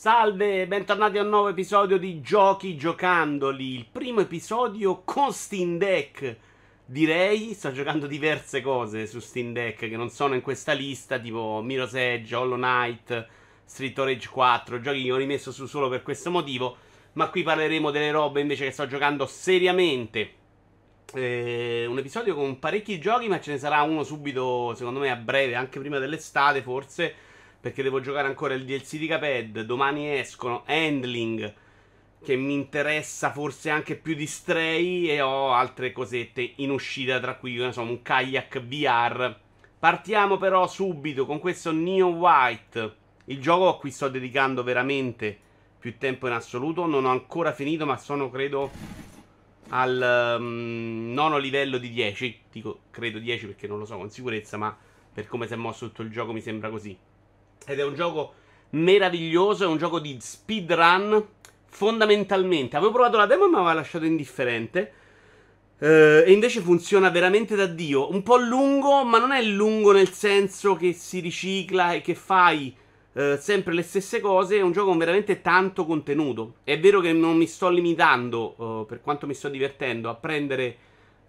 Salve, bentornati a un nuovo episodio di Giochi Giocandoli. Il primo episodio con Steam Deck. Direi, sto giocando diverse cose su Steam Deck che non sono in questa lista, tipo Mirror's Edge, Hollow Knight, Street Rage 4, giochi che ho rimesso su solo per questo motivo. Ma qui parleremo delle robe invece che sto giocando seriamente. Eh, un episodio con parecchi giochi, ma ce ne sarà uno subito, secondo me, a breve, anche prima dell'estate, forse perché devo giocare ancora il DLC di Caped. Domani escono Handling, che mi interessa forse anche più di Stray, e ho altre cosette in uscita, tra cui insomma, un kayak VR. Partiamo però subito con questo Neon White, il gioco a cui sto dedicando veramente più tempo in assoluto. Non ho ancora finito, ma sono credo al um, nono livello di 10. Dico credo 10 perché non lo so con sicurezza, ma per come si è mosso tutto il gioco mi sembra così. Ed è un gioco meraviglioso, è un gioco di speedrun. Fondamentalmente, avevo provato la demo e mi aveva lasciato indifferente. Uh, e invece funziona veramente da Dio. Un po' lungo, ma non è lungo nel senso che si ricicla e che fai uh, sempre le stesse cose. È un gioco con veramente tanto contenuto. È vero che non mi sto limitando, uh, per quanto mi sto divertendo, a prendere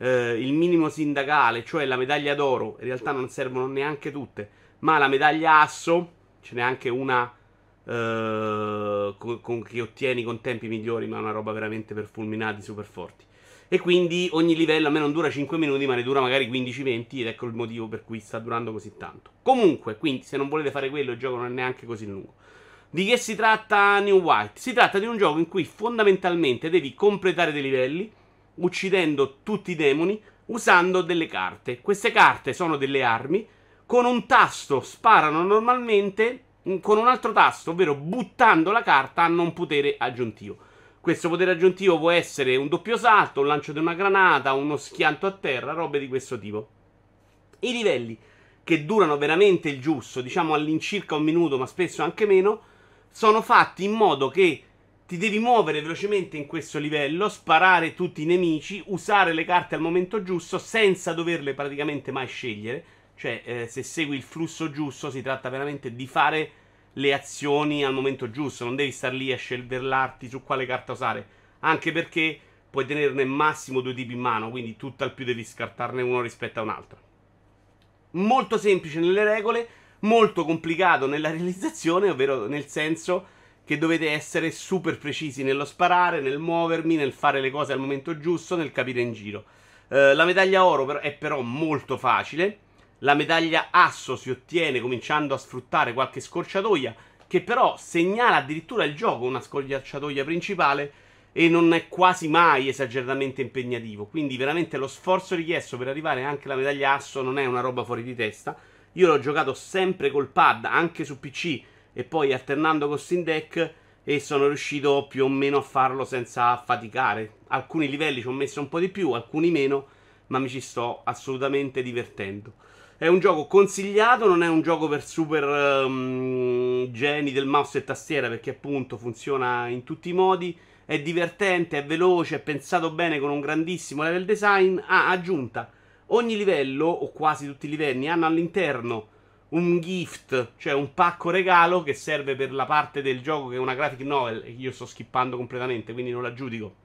il minimo sindacale, cioè la medaglia d'oro. In realtà non servono neanche tutte, ma la medaglia asso ce n'è anche una uh, con, con, che ottieni con tempi migliori, ma è una roba veramente per fulminati super forti. E quindi ogni livello a me non dura 5 minuti, ma ne dura magari 15-20 ed ecco il motivo per cui sta durando così tanto. Comunque, quindi, se non volete fare quello, il gioco non è neanche così lungo. Di che si tratta New White? Si tratta di un gioco in cui fondamentalmente devi completare dei livelli, uccidendo tutti i demoni, usando delle carte. Queste carte sono delle armi con un tasto sparano normalmente, con un altro tasto, ovvero buttando la carta, hanno un potere aggiuntivo. Questo potere aggiuntivo può essere un doppio salto, un lancio di una granata, uno schianto a terra, robe di questo tipo. I livelli che durano veramente il giusto, diciamo all'incirca un minuto, ma spesso anche meno, sono fatti in modo che ti devi muovere velocemente in questo livello, sparare tutti i nemici, usare le carte al momento giusto senza doverle praticamente mai scegliere cioè, eh, se segui il flusso giusto, si tratta veramente di fare le azioni al momento giusto. Non devi star lì a scelverlarti su quale carta usare. Anche perché puoi tenerne massimo due tipi in mano, quindi tutt'al più devi scartarne uno rispetto a un altro. Molto semplice nelle regole, molto complicato nella realizzazione, ovvero nel senso che dovete essere super precisi nello sparare, nel muovermi, nel fare le cose al momento giusto, nel capire in giro. Uh, la medaglia oro è però molto facile la medaglia asso si ottiene cominciando a sfruttare qualche scorciatoia, che però segnala addirittura il gioco una scorciatoia principale e non è quasi mai esageratamente impegnativo. Quindi veramente lo sforzo richiesto per arrivare anche alla medaglia asso non è una roba fuori di testa. Io l'ho giocato sempre col pad, anche su PC e poi alternando con Steam Deck e sono riuscito più o meno a farlo senza faticare. Alcuni livelli ci ho messo un po' di più, alcuni meno, ma mi ci sto assolutamente divertendo. È un gioco consigliato, non è un gioco per super um, geni del mouse e tastiera perché appunto funziona in tutti i modi. È divertente, è veloce, è pensato bene con un grandissimo level design. Ah, aggiunta, ogni livello, o quasi tutti i livelli, hanno all'interno un gift, cioè un pacco regalo che serve per la parte del gioco che è una graphic novel e io sto skippando completamente, quindi non la giudico.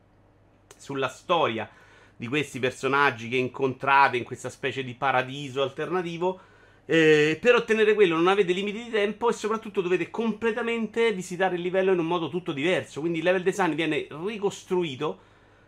Sulla storia di questi personaggi che incontrate in questa specie di paradiso alternativo. Eh, per ottenere quello non avete limiti di tempo e soprattutto dovete completamente visitare il livello in un modo tutto diverso. Quindi il level design viene ricostruito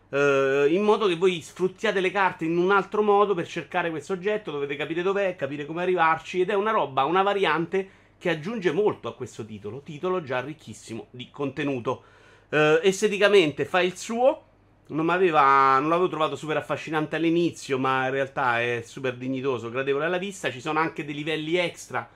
eh, in modo che voi sfruttiate le carte in un altro modo per cercare questo oggetto. Dovete capire dov'è, capire come arrivarci. Ed è una roba, una variante che aggiunge molto a questo titolo. Titolo già ricchissimo di contenuto. Eh, esteticamente fa il suo non, non l'avevo trovato super affascinante all'inizio, ma in realtà è super dignitoso, gradevole alla vista. Ci sono anche dei livelli extra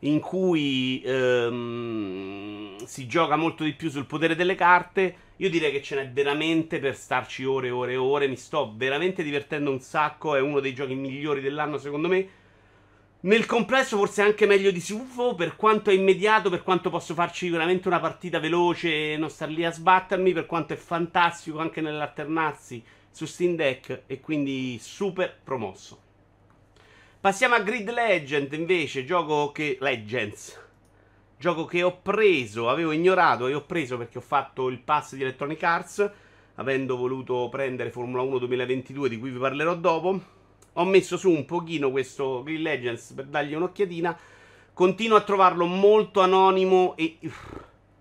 in cui ehm, si gioca molto di più sul potere delle carte. Io direi che ce n'è veramente per starci ore e ore e ore. Mi sto veramente divertendo un sacco. È uno dei giochi migliori dell'anno, secondo me. Nel complesso forse anche meglio di Sufo, per quanto è immediato, per quanto posso farci veramente una partita veloce e non star lì a sbattermi, per quanto è fantastico anche nell'alternarsi su Steam Deck e quindi super promosso. Passiamo a Grid Legend invece, gioco che Legends. Gioco che ho preso, avevo ignorato e ho preso perché ho fatto il pass di Electronic Arts, avendo voluto prendere Formula 1 2022 di cui vi parlerò dopo. Ho messo su un pochino questo Green Legends per dargli un'occhiatina. Continuo a trovarlo molto anonimo e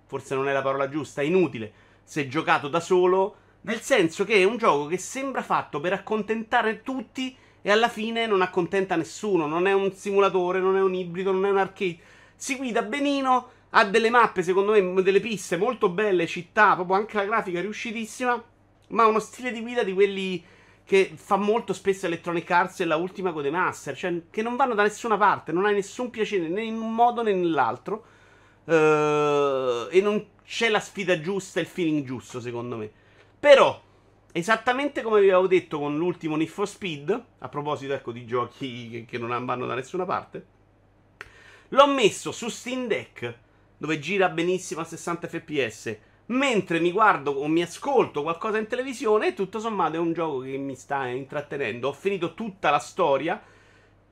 forse non è la parola giusta, inutile se giocato da solo, nel senso che è un gioco che sembra fatto per accontentare tutti e alla fine non accontenta nessuno, non è un simulatore, non è un ibrido, non è un arcade. Si guida benino, ha delle mappe, secondo me, delle piste molto belle, città, proprio anche la grafica riuscitissima, ma uno stile di guida di quelli che fa molto spesso Electronic Arts e la ultima Codemaster, cioè che non vanno da nessuna parte, non hai nessun piacere né in un modo né nell'altro. Uh, e non c'è la sfida giusta il feeling giusto, secondo me. Però, esattamente come vi avevo detto con l'ultimo Need for Speed, a proposito ecco di giochi che, che non vanno da nessuna parte, l'ho messo su Steam Deck, dove gira benissimo a 60 fps. Mentre mi guardo o mi ascolto qualcosa in televisione, tutto sommato è un gioco che mi sta intrattenendo. Ho finito tutta la storia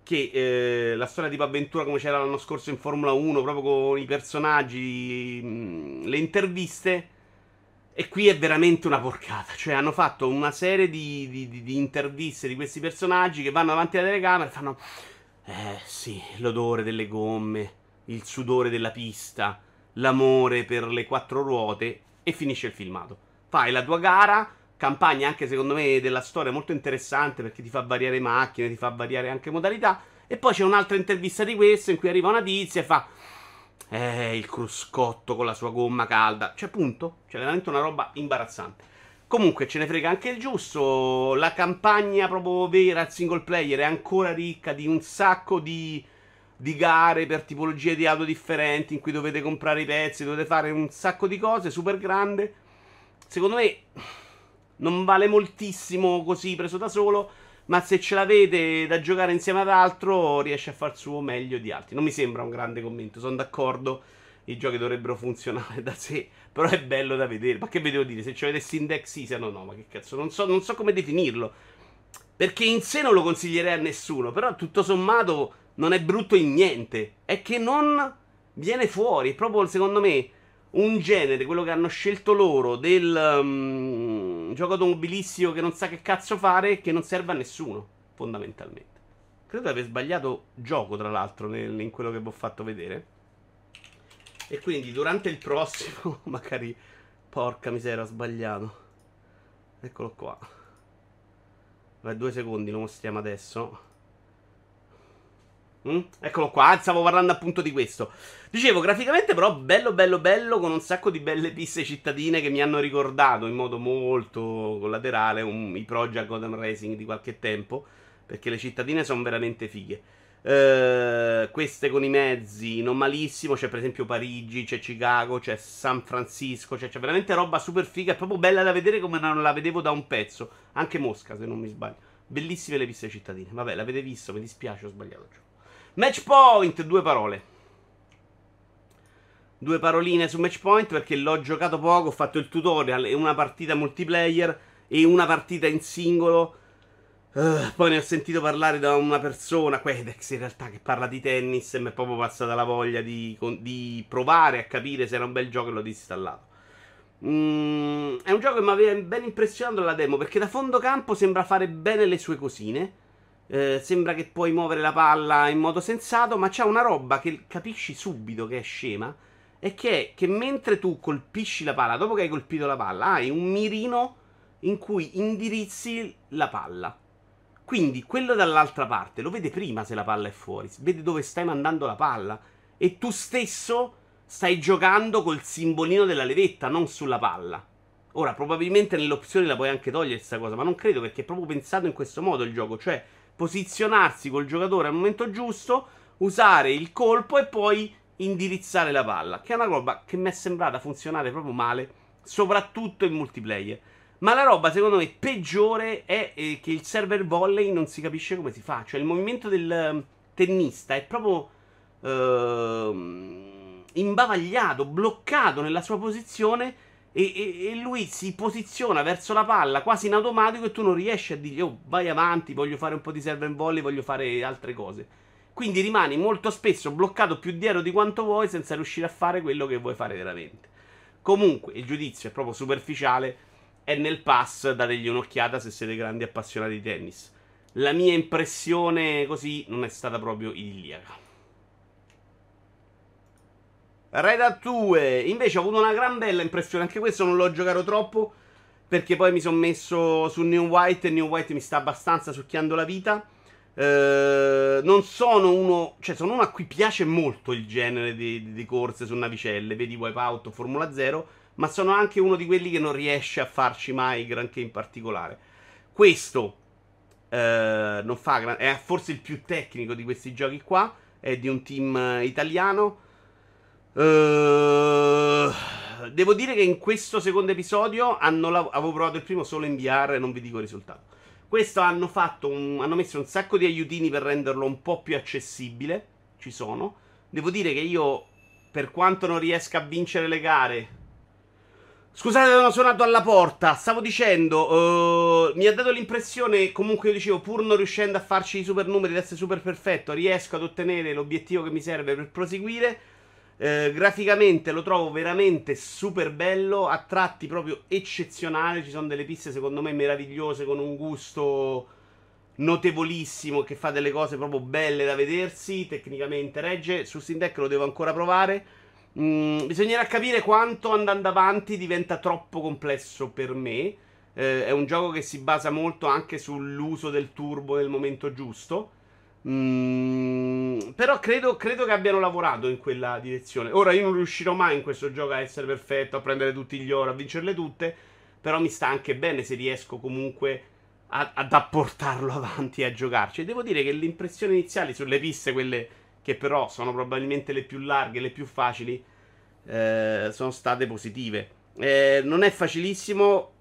che eh, la storia tipo avventura come c'era l'anno scorso in Formula 1, proprio con i personaggi, mm, le interviste. E qui è veramente una porcata. Cioè, hanno fatto una serie di, di, di interviste di questi personaggi che vanno davanti alla telecamera e fanno. Eh sì, l'odore delle gomme, il sudore della pista, l'amore per le quattro ruote. E finisce il filmato. Fai la tua gara campagna anche secondo me della storia molto interessante perché ti fa variare macchine, ti fa variare anche modalità. E poi c'è un'altra intervista di questo in cui arriva una tizia e fa eh, il cruscotto con la sua gomma calda. Cioè, punto. Cioè, veramente una roba imbarazzante. Comunque, ce ne frega anche il giusto. La campagna proprio vera, il single player, è ancora ricca di un sacco di, di gare per tipologie di auto differenti in cui dovete comprare i pezzi, dovete fare un sacco di cose, super grande. Secondo me non vale moltissimo così preso da solo. Ma se ce l'avete da giocare insieme ad altro, riesce a far suo meglio di altri. Non mi sembra un grande commento, sono d'accordo. I giochi dovrebbero funzionare da sé. Però è bello da vedere. Ma che vi devo dire? Se ci avete Sindex Season, no, no, ma che cazzo, non so, non so come definirlo. Perché in sé non lo consiglierei a nessuno. Però tutto sommato non è brutto in niente. È che non viene fuori. È proprio, secondo me, un genere, quello che hanno scelto loro, del um, gioco automobilistico che non sa che cazzo fare, che non serve a nessuno, fondamentalmente. Credo di aver sbagliato gioco, tra l'altro, nel, in quello che vi ho fatto vedere. E quindi durante il prossimo, magari... Porca miseria, ho sbagliato. Eccolo qua. Vai, due secondi, lo mostriamo adesso. Mm? Eccolo qua, stavo parlando appunto di questo. Dicevo, graficamente però bello bello bello, con un sacco di belle piste cittadine che mi hanno ricordato in modo molto collaterale un, i Project Gotham Racing di qualche tempo, perché le cittadine sono veramente fighe. Uh, queste con i mezzi non malissimo. C'è per esempio Parigi, c'è Chicago, c'è San Francisco. C'è, c'è, veramente roba super figa. È proprio bella da vedere come non la vedevo da un pezzo. Anche Mosca, se non mi sbaglio. Bellissime le piste cittadine. Vabbè, l'avete visto, mi dispiace, ho sbagliato. Match point, due parole. Due paroline su match point perché l'ho giocato poco, ho fatto il tutorial e una partita multiplayer e una partita in singolo. Uh, poi ne ho sentito parlare da una persona, Quedex in realtà, che parla di tennis e mi è proprio passata la voglia di, di provare a capire se era un bel gioco e l'ho disinstallato. Mm, è un gioco che mi aveva ben impressionato la demo perché da fondo campo sembra fare bene le sue cosine. Eh, sembra che puoi muovere la palla in modo sensato, ma c'è una roba che capisci subito che è scema. E che è che mentre tu colpisci la palla, dopo che hai colpito la palla, hai un mirino in cui indirizzi la palla. Quindi quello dall'altra parte lo vede prima se la palla è fuori, vede dove stai mandando la palla. E tu stesso stai giocando col simbolino della levetta, non sulla palla. Ora, probabilmente nelle opzioni la puoi anche togliere questa cosa, ma non credo perché è proprio pensato in questo modo il gioco. Cioè, posizionarsi col giocatore al momento giusto, usare il colpo e poi indirizzare la palla. Che è una roba che mi è sembrata funzionare proprio male, soprattutto in multiplayer. Ma la roba, secondo me, peggiore è eh, che il server volley non si capisce come si fa. Cioè, il movimento del ehm, tennista è proprio uh, imbavagliato, bloccato nella sua posizione e, e, e, lui si posiziona verso la palla quasi in automatico e tu non riesci a dirgli oh vai avanti, voglio fare un po' di serve and volley, voglio fare altre cose. Quindi rimani molto spesso bloccato più dietro di quanto vuoi senza riuscire a fare quello che vuoi fare veramente. Comunque, il giudizio è proprio superficiale. È nel pass, dategli un'occhiata se siete grandi appassionati di tennis. La mia impressione così non è stata proprio idilliaca. Red 2 invece ho avuto una gran bella impressione. Anche questo non l'ho giocato troppo. Perché poi mi sono messo su New White e New White mi sta abbastanza succhiando la vita. Eh, non sono uno, cioè sono uno a cui piace molto il genere di, di, di corse su navicelle, vedi Wipeout o Formula 0, ma sono anche uno di quelli che non riesce a farci mai granché in particolare. Questo eh, non fa gran- è forse il più tecnico di questi giochi qua, è di un team italiano. Uh, devo dire che in questo secondo episodio lav- avevo provato il primo solo in VR e non vi dico il risultato. Questo hanno fatto un, hanno messo un sacco di aiutini per renderlo un po' più accessibile. Ci sono. Devo dire che io, per quanto non riesca a vincere le gare. Scusate, sono suonato alla porta. Stavo dicendo, uh, mi ha dato l'impressione, comunque io dicevo, pur non riuscendo a farci i super numeri, ad essere super perfetto, riesco ad ottenere l'obiettivo che mi serve per proseguire. Eh, graficamente lo trovo veramente super bello, a tratti proprio eccezionale. Ci sono delle piste secondo me meravigliose con un gusto notevolissimo che fa delle cose proprio belle da vedersi. Tecnicamente regge. Su Steam Deck lo devo ancora provare. Mm, bisognerà capire quanto andando avanti diventa troppo complesso per me. Eh, è un gioco che si basa molto anche sull'uso del turbo nel momento giusto. Mm, però credo, credo, che abbiano lavorato in quella direzione. Ora io non riuscirò mai in questo gioco a essere perfetto, a prendere tutti gli oro, a vincerle tutte. Però mi sta anche bene se riesco comunque a, ad apportarlo avanti e a giocarci. E devo dire che le impressioni iniziali sulle piste, quelle che però sono probabilmente le più larghe, le più facili, eh, sono state positive. Eh, non è facilissimo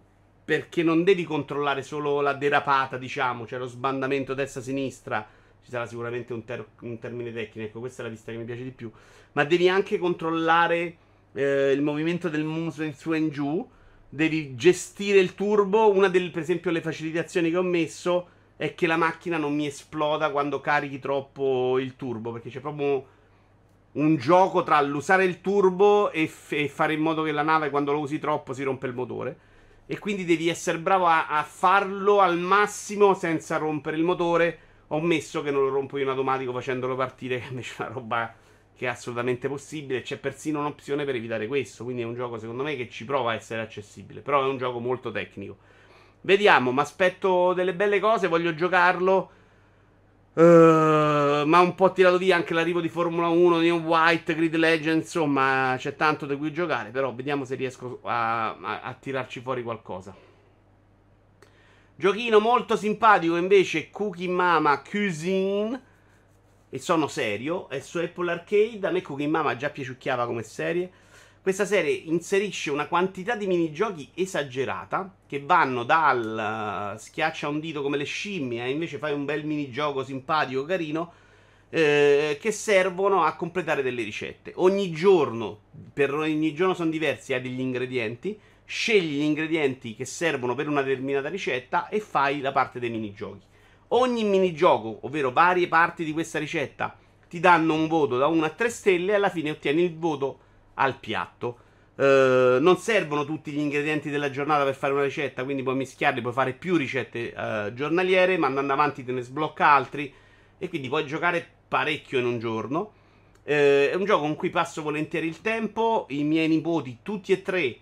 perché non devi controllare solo la derapata, diciamo, cioè lo sbandamento destra-sinistra ci sarà sicuramente un, ter- un, termine tecnico, questa è la vista che mi piace di più, ma devi anche controllare eh, il movimento del muso in su e in giù, devi gestire il turbo, una delle, per esempio, le facilitazioni che ho messo è che la macchina non mi esploda quando carichi troppo il turbo, perché c'è proprio un gioco tra l'usare il turbo e, f- e fare in modo che la nave quando lo usi troppo si rompe il motore. E quindi devi essere bravo a, a farlo al massimo senza rompere il motore ho messo che non lo rompo in automatico facendolo partire, che invece è una roba che è assolutamente possibile. C'è persino un'opzione per evitare questo. Quindi è un gioco, secondo me, che ci prova a essere accessibile. Però è un gioco molto tecnico. Vediamo, mi aspetto delle belle cose, voglio giocarlo. Uh, ma un po' tirato via anche l'arrivo di Formula 1, New White, Grid Legend, insomma c'è tanto da cui giocare, però vediamo se riesco a, a, a tirarci fuori qualcosa. Giochino molto simpatico invece Cookie Mama Cuisine. E sono serio. È su Apple Arcade. A me Cookie Mama già piaciucchiava come serie. Questa serie inserisce una quantità di minigiochi esagerata che vanno dal uh, schiaccia un dito come le scimmie a invece fai un bel minigioco simpatico, carino, eh, che servono a completare delle ricette. Ogni giorno, per ogni giorno sono diversi, hai degli ingredienti scegli gli ingredienti che servono per una determinata ricetta e fai la parte dei minigiochi. Ogni minigioco, ovvero varie parti di questa ricetta, ti danno un voto da 1 a 3 stelle e alla fine ottieni il voto al piatto. Uh, non servono tutti gli ingredienti della giornata per fare una ricetta, quindi puoi mischiarli, puoi fare più ricette uh, giornaliere, ma andando avanti te ne sblocca altri e quindi puoi giocare parecchio in un giorno. Uh, è un gioco con cui passo volentieri il tempo. I miei nipoti, tutti e tre,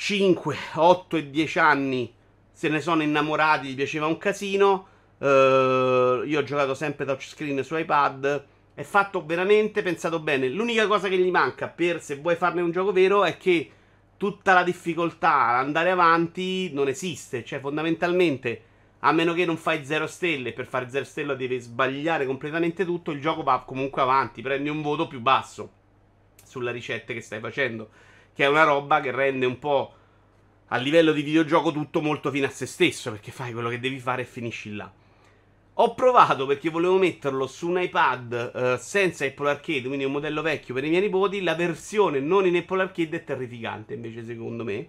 5, 8 e 10 anni se ne sono innamorati, gli piaceva un casino. Uh, io ho giocato sempre touchscreen su iPad. È fatto veramente pensato bene. L'unica cosa che gli manca per se vuoi farne un gioco vero è che tutta la difficoltà ad andare avanti non esiste. Cioè, fondamentalmente, a meno che non fai 0 stelle, per fare 0 stelle devi sbagliare completamente tutto. Il gioco va comunque avanti, prendi un voto più basso sulla ricetta che stai facendo che è una roba che rende un po' a livello di videogioco tutto molto fine a se stesso, perché fai quello che devi fare e finisci là. Ho provato perché volevo metterlo su un iPad eh, senza Apple Arcade, quindi un modello vecchio per i miei nipoti. La versione non in Apple Arcade è terrificante, invece, secondo me.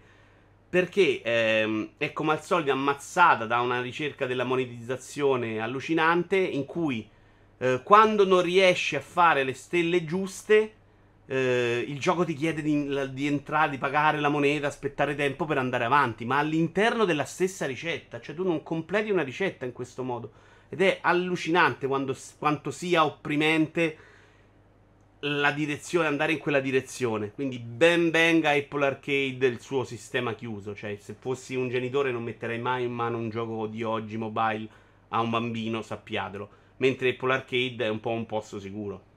Perché ehm, è come al solito ammazzata da una ricerca della monetizzazione allucinante in cui Eh, quando non riesci a fare le stelle giuste, eh, il gioco ti chiede di, di, entrare, di pagare la moneta, aspettare tempo per andare avanti, ma all'interno della stessa ricetta, cioè tu non completi una ricetta in questo modo. Ed è allucinante quando, quanto sia opprimente la direzione, andare in quella direzione. Quindi ben venga Apple Arcade il suo sistema chiuso. Cioè, se fossi un genitore non metterei mai in mano un gioco di oggi mobile a un bambino, sappiatelo. Mentre Apple Arcade è un po' un posto sicuro.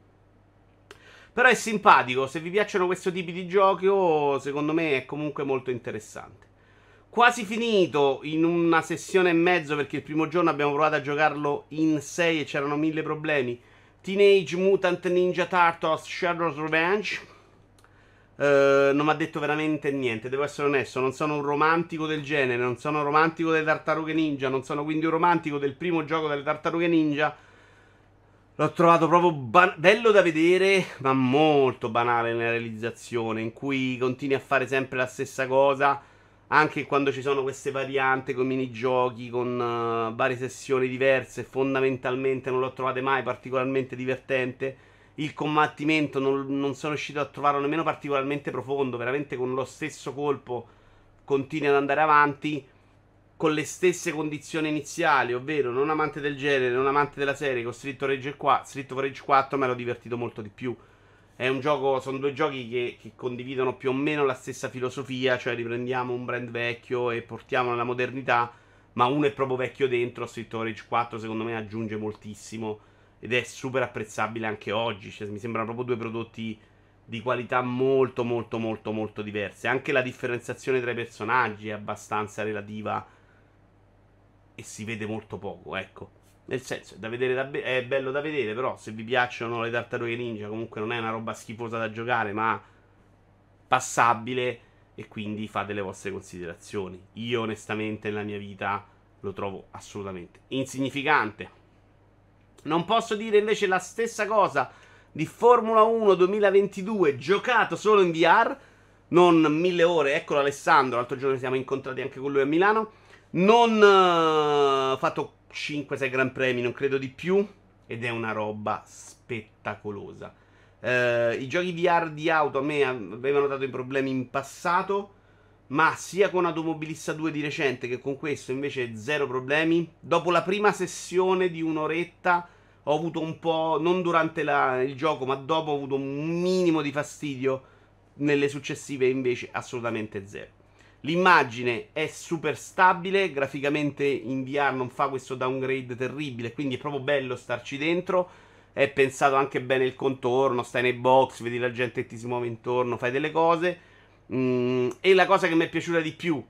Però è simpatico, se vi piacciono questo tipo di giochi, oh, secondo me è comunque molto interessante. Quasi finito in una sessione e mezzo perché il primo giorno abbiamo provato a giocarlo in 6 e c'erano mille problemi. Teenage Mutant Ninja Turtles Shadow's Revenge. Uh, non mi ha detto veramente niente, devo essere onesto. Non sono un romantico del genere, non sono un romantico delle tartarughe ninja, non sono quindi un romantico del primo gioco delle tartarughe ninja. L'ho trovato proprio ban- bello da vedere, ma molto banale nella realizzazione, in cui continui a fare sempre la stessa cosa, anche quando ci sono queste varianti con minigiochi, con uh, varie sessioni diverse, fondamentalmente non l'ho trovato mai particolarmente divertente. Il combattimento non, non sono riuscito a trovarlo nemmeno particolarmente profondo, veramente con lo stesso colpo continui ad andare avanti con le stesse condizioni iniziali, ovvero non amante del genere, non amante della serie, con Street of Rage 4, Street of Rage 4 mi ero divertito molto di più. È un gioco, sono due giochi che, che, condividono più o meno la stessa filosofia, cioè riprendiamo un brand vecchio e portiamolo alla modernità, ma uno è proprio vecchio dentro, Street of Rage 4 secondo me aggiunge moltissimo ed è super apprezzabile anche oggi, cioè, mi sembrano proprio due prodotti di qualità molto molto molto molto diverse. Anche la differenziazione tra i personaggi è abbastanza relativa e si vede molto poco, ecco. Nel senso, è, da vedere da be- è bello da vedere, però se vi piacciono le tartarughe ninja, comunque non è una roba schifosa da giocare, ma passabile e quindi fate le vostre considerazioni. Io onestamente nella mia vita lo trovo assolutamente insignificante. Non posso dire invece la stessa cosa di Formula 1 2022 giocato solo in VR, non mille ore. Eccolo Alessandro, l'altro giorno siamo incontrati anche con lui a Milano non uh, fatto 5-6 Gran Premi, non credo di più. Ed è una roba spettacolosa. Uh, I giochi VR di auto a me avevano dato i problemi in passato. Ma sia con Automobilista 2 di recente che con questo invece zero problemi. Dopo la prima sessione di un'oretta ho avuto un po', non durante la, il gioco, ma dopo ho avuto un minimo di fastidio. Nelle successive invece assolutamente zero. L'immagine è super stabile, graficamente in VR non fa questo downgrade terribile, quindi è proprio bello starci dentro. È pensato anche bene il contorno, stai nei box, vedi la gente che ti si muove intorno, fai delle cose. Mm, e la cosa che mi è piaciuta di più,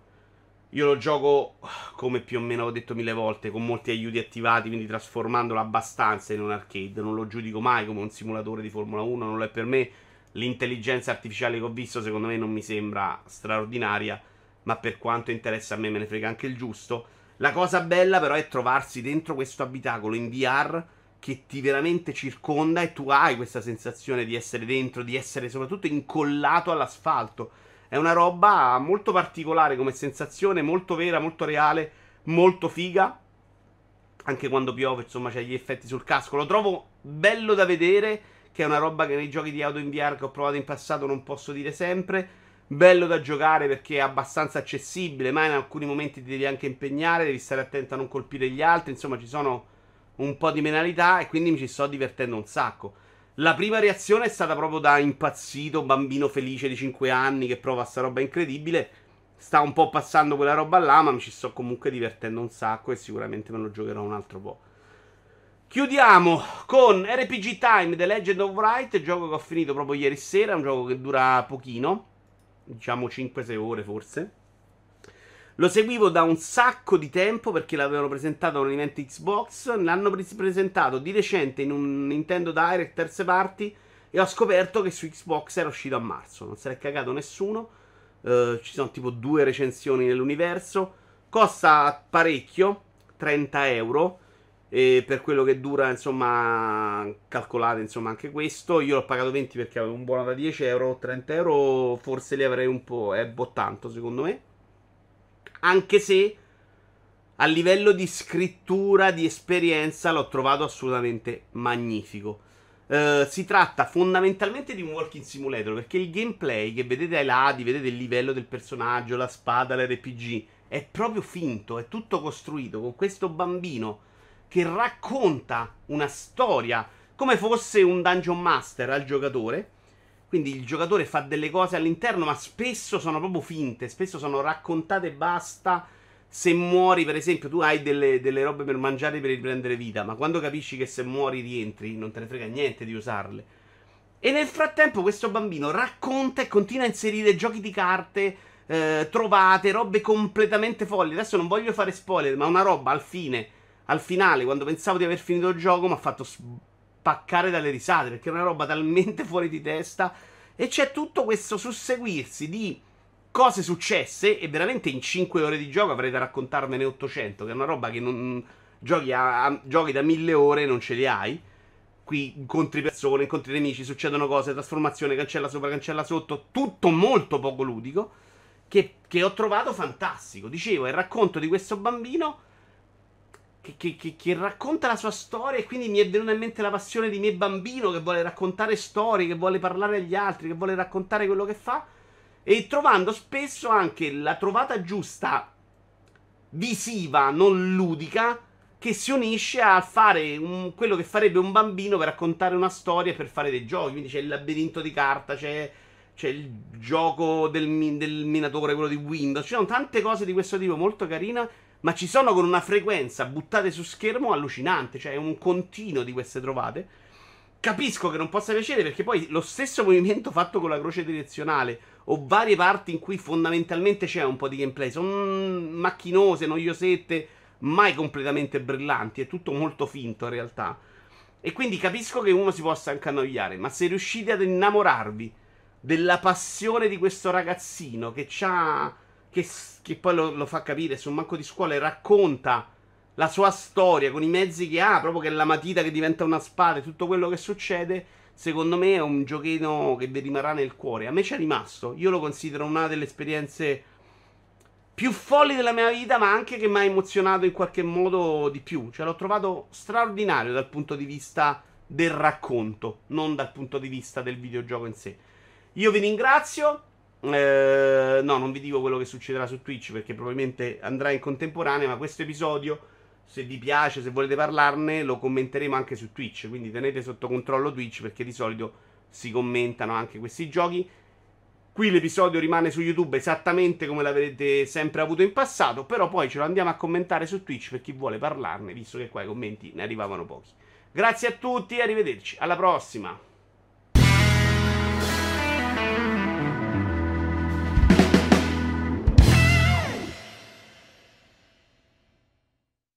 io lo gioco come più o meno ho detto mille volte, con molti aiuti attivati, quindi trasformandolo abbastanza in un arcade. Non lo giudico mai come un simulatore di Formula 1, non lo è per me. L'intelligenza artificiale che ho visto, secondo me, non mi sembra straordinaria ma per quanto interessa a me me ne frega anche il giusto. La cosa bella però è trovarsi dentro questo abitacolo in VR che ti veramente circonda e tu hai questa sensazione di essere dentro, di essere soprattutto incollato all'asfalto. È una roba molto particolare come sensazione, molto vera, molto reale, molto figa. Anche quando piove, insomma, c'è gli effetti sul casco. Lo trovo bello da vedere, che è una roba che nei giochi di auto in VR che ho provato in passato non posso dire sempre bello da giocare perché è abbastanza accessibile, ma in alcuni momenti ti devi anche impegnare, devi stare attento a non colpire gli altri, insomma ci sono un po' di penalità e quindi mi ci sto divertendo un sacco. La prima reazione è stata proprio da impazzito, bambino felice di 5 anni che prova sta roba incredibile. Sta un po' passando quella roba là, ma mi ci sto comunque divertendo un sacco e sicuramente me lo giocherò un altro po'. Chiudiamo con RPG Time The Legend of Wright, gioco che ho finito proprio ieri sera, un gioco che dura pochino diciamo 5-6 ore forse. Lo seguivo da un sacco di tempo perché l'avevano presentato a un Xbox. L'hanno presentato di recente in un Nintendo Direct terze parti. E ho scoperto che su Xbox era uscito a marzo. Non se l'è cagato nessuno. Uh, ci sono tipo due recensioni nell'universo. Costa parecchio, 30 euro. E per quello che dura, insomma, calcolate insomma anche questo. Io l'ho pagato 20 perché avevo un buono da 10 euro, 30 euro forse li avrei un po', è bottanto secondo me. Anche se a livello di scrittura, di esperienza, l'ho trovato assolutamente magnifico. Uh, si tratta fondamentalmente di un walking simulator perché il gameplay che vedete ai lati, vedete il livello del personaggio, la spada, l'RPG, è proprio finto, è tutto costruito con questo bambino che racconta una storia come fosse un dungeon master al giocatore. Quindi il giocatore fa delle cose all'interno, ma spesso sono proprio finte, spesso sono raccontate e basta se muori, per esempio, tu hai delle, delle, robe per mangiare per riprendere vita, ma quando capisci che se muori rientri, non te ne frega niente di usarle. E nel frattempo questo bambino racconta e continua a inserire giochi di carte, eh, trovate, robe completamente folli. Adesso non voglio fare spoiler, ma una roba al fine, al finale, quando pensavo di aver finito il gioco, mi ha fatto spaccare dalle risate, perché è una roba talmente fuori di testa. E c'è tutto questo susseguirsi di cose successe e veramente in 5 ore di gioco avrei da raccontarmene 800, che è una roba che non giochi, a, a, giochi da 1000 ore e non ce le hai. Qui incontri persone, incontri nemici, succedono cose, trasformazione, cancella sopra, cancella sotto, tutto molto poco ludico, che, che ho trovato fantastico. Dicevo, il racconto di questo bambino che, che, che, che, racconta la sua storia e quindi mi è venuta in mente la passione di mio bambino che vuole raccontare storie, che vuole parlare agli altri, che vuole raccontare quello che fa e trovando spesso anche la trovata giusta visiva, non ludica, che si unisce a fare un, quello che farebbe un bambino per raccontare una storia e per fare dei giochi. Quindi c'è il labirinto di carta, c'è, c'è il gioco del, del, minatore, quello di Windows. Ci sono tante cose di questo tipo molto carine, ma ci sono con una frequenza buttate su schermo allucinante. Cioè, è un continuo di queste trovate. Capisco che non possa piacere perché poi lo stesso movimento fatto con la croce direzionale o varie parti in cui fondamentalmente c'è un po' di gameplay. Sono macchinose, noiosette, mai completamente brillanti. È tutto molto finto in realtà. E quindi capisco che uno si possa anche annoiare. Ma se riuscite ad innamorarvi della passione di questo ragazzino che c'ha. Che, che poi lo, lo, fa capire su un banco di scuola e racconta la sua storia con i mezzi che ha, proprio che è la matita che diventa una spada e tutto quello che succede secondo me è un giochino che vi rimarrà nel cuore. A me ci è rimasto. Io lo considero una delle esperienze più folli della mia vita, ma anche che mi ha emozionato in qualche modo di più. Cioè, l'ho trovato straordinario dal punto di vista del racconto, non dal punto di vista del videogioco in sé. Io vi ringrazio. Eh, no, non vi dico quello che succederà su Twitch perché probabilmente andrà in contemporanea, ma questo episodio se vi piace, se volete parlarne, lo commenteremo anche su Twitch. Quindi tenete sotto controllo Twitch perché di solito si commentano anche questi giochi. Qui l'episodio rimane su YouTube esattamente come l'avrete sempre avuto in passato, però poi ce lo andiamo a commentare su Twitch per chi vuole parlarne, visto che qua i commenti ne arrivavano pochi. Grazie a tutti e arrivederci, alla prossima!